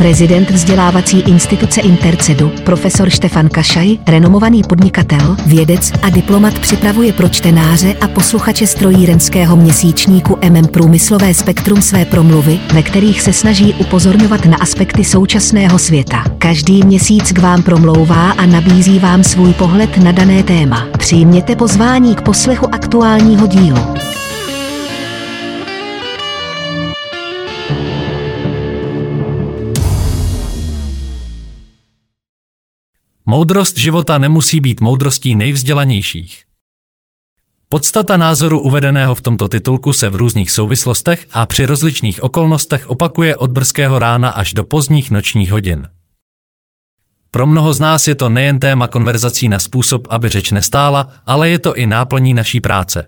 Prezident vzdělávací instituce Intercedu, profesor Štefan Kašaj, renomovaný podnikatel, vědec a diplomat připravuje pro čtenáře a posluchače strojírenského měsíčníku MM Průmyslové spektrum své promluvy, ve kterých se snaží upozorňovat na aspekty současného světa. Každý měsíc k vám promlouvá a nabízí vám svůj pohled na dané téma. Přijměte pozvání k poslechu aktuálního dílu. Moudrost života nemusí být moudrostí nejvzdělanějších. Podstata názoru uvedeného v tomto titulku se v různých souvislostech a při rozličných okolnostech opakuje od brzkého rána až do pozdních nočních hodin. Pro mnoho z nás je to nejen téma konverzací na způsob, aby řeč nestála, ale je to i náplní naší práce.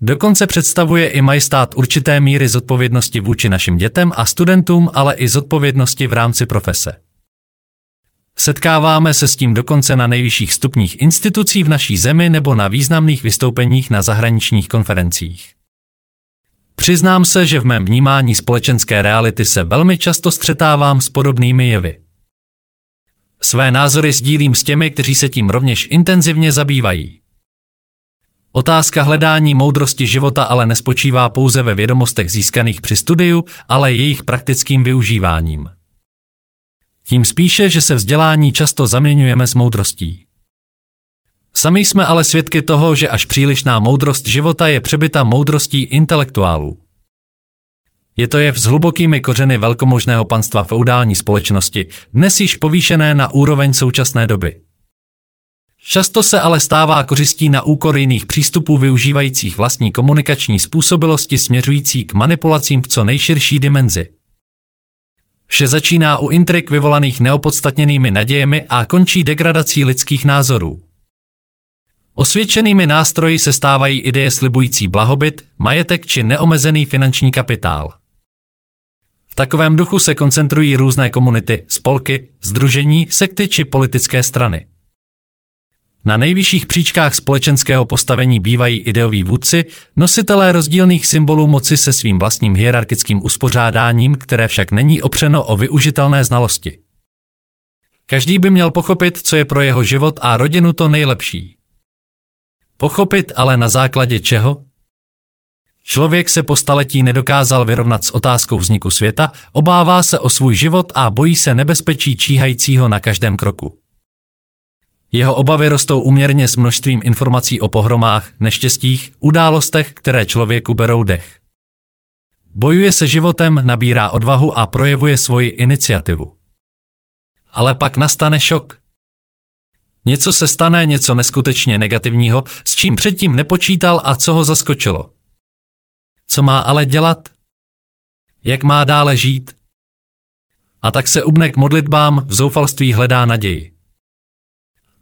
Dokonce představuje i majestát určité míry zodpovědnosti vůči našim dětem a studentům, ale i zodpovědnosti v rámci profese. Setkáváme se s tím dokonce na nejvyšších stupních institucí v naší zemi nebo na významných vystoupeních na zahraničních konferencích. Přiznám se, že v mém vnímání společenské reality se velmi často střetávám s podobnými jevy. Své názory sdílím s těmi, kteří se tím rovněž intenzivně zabývají. Otázka hledání moudrosti života ale nespočívá pouze ve vědomostech získaných při studiu, ale jejich praktickým využíváním. Tím spíše, že se vzdělání často zaměňujeme s moudrostí. Sami jsme ale svědky toho, že až přílišná moudrost života je přebyta moudrostí intelektuálů. Je to jev s hlubokými kořeny velkomožného panstva feudální společnosti, dnes již povýšené na úroveň současné doby. Často se ale stává kořistí na úkor jiných přístupů využívajících vlastní komunikační způsobilosti směřující k manipulacím v co nejširší dimenzi. Vše začíná u intrik vyvolaných neopodstatněnými nadějemi a končí degradací lidských názorů. Osvědčenými nástroji se stávají ideje slibující blahobyt, majetek či neomezený finanční kapitál. V takovém duchu se koncentrují různé komunity, spolky, združení, sekty či politické strany. Na nejvyšších příčkách společenského postavení bývají ideoví vůdci, nositelé rozdílných symbolů moci se svým vlastním hierarchickým uspořádáním, které však není opřeno o využitelné znalosti. Každý by měl pochopit, co je pro jeho život a rodinu to nejlepší. Pochopit ale na základě čeho? Člověk se po staletí nedokázal vyrovnat s otázkou vzniku světa, obává se o svůj život a bojí se nebezpečí číhajícího na každém kroku. Jeho obavy rostou uměrně s množstvím informací o pohromách, neštěstích, událostech, které člověku berou dech. Bojuje se životem, nabírá odvahu a projevuje svoji iniciativu. Ale pak nastane šok. Něco se stane, něco neskutečně negativního, s čím předtím nepočítal a co ho zaskočilo. Co má ale dělat? Jak má dále žít? A tak se ubne k modlitbám, v zoufalství hledá naději.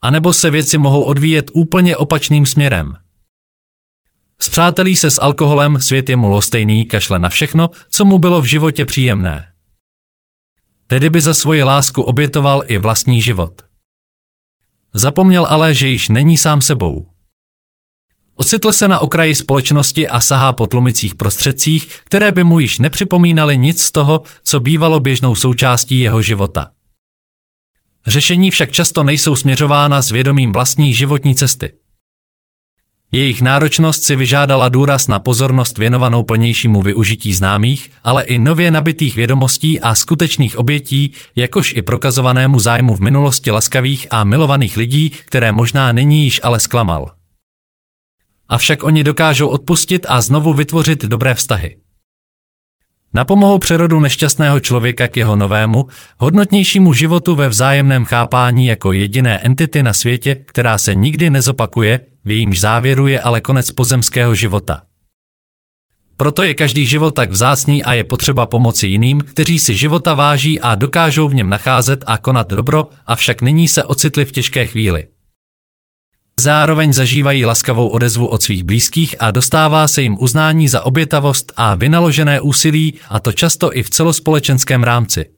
A nebo se věci mohou odvíjet úplně opačným směrem. Spřátelí se s alkoholem, svět je mu lostejný, kašle na všechno, co mu bylo v životě příjemné. Tedy by za svoji lásku obětoval i vlastní život. Zapomněl ale, že již není sám sebou. Ocitl se na okraji společnosti a sahá po tlumicích prostředcích, které by mu již nepřipomínaly nic z toho, co bývalo běžnou součástí jeho života. Řešení však často nejsou směřována s vědomím vlastní životní cesty. Jejich náročnost si vyžádala důraz na pozornost věnovanou plnějšímu využití známých, ale i nově nabitých vědomostí a skutečných obětí, jakož i prokazovanému zájmu v minulosti laskavých a milovaných lidí, které možná není již ale zklamal. Avšak oni dokážou odpustit a znovu vytvořit dobré vztahy. Napomohou přerodu nešťastného člověka k jeho novému, hodnotnějšímu životu ve vzájemném chápání jako jediné entity na světě, která se nikdy nezopakuje, v jejímž závěru je ale konec pozemského života. Proto je každý život tak vzácný a je potřeba pomoci jiným, kteří si života váží a dokážou v něm nacházet a konat dobro, avšak nyní se ocitli v těžké chvíli. Zároveň zažívají laskavou odezvu od svých blízkých a dostává se jim uznání za obětavost a vynaložené úsilí, a to často i v celospolečenském rámci.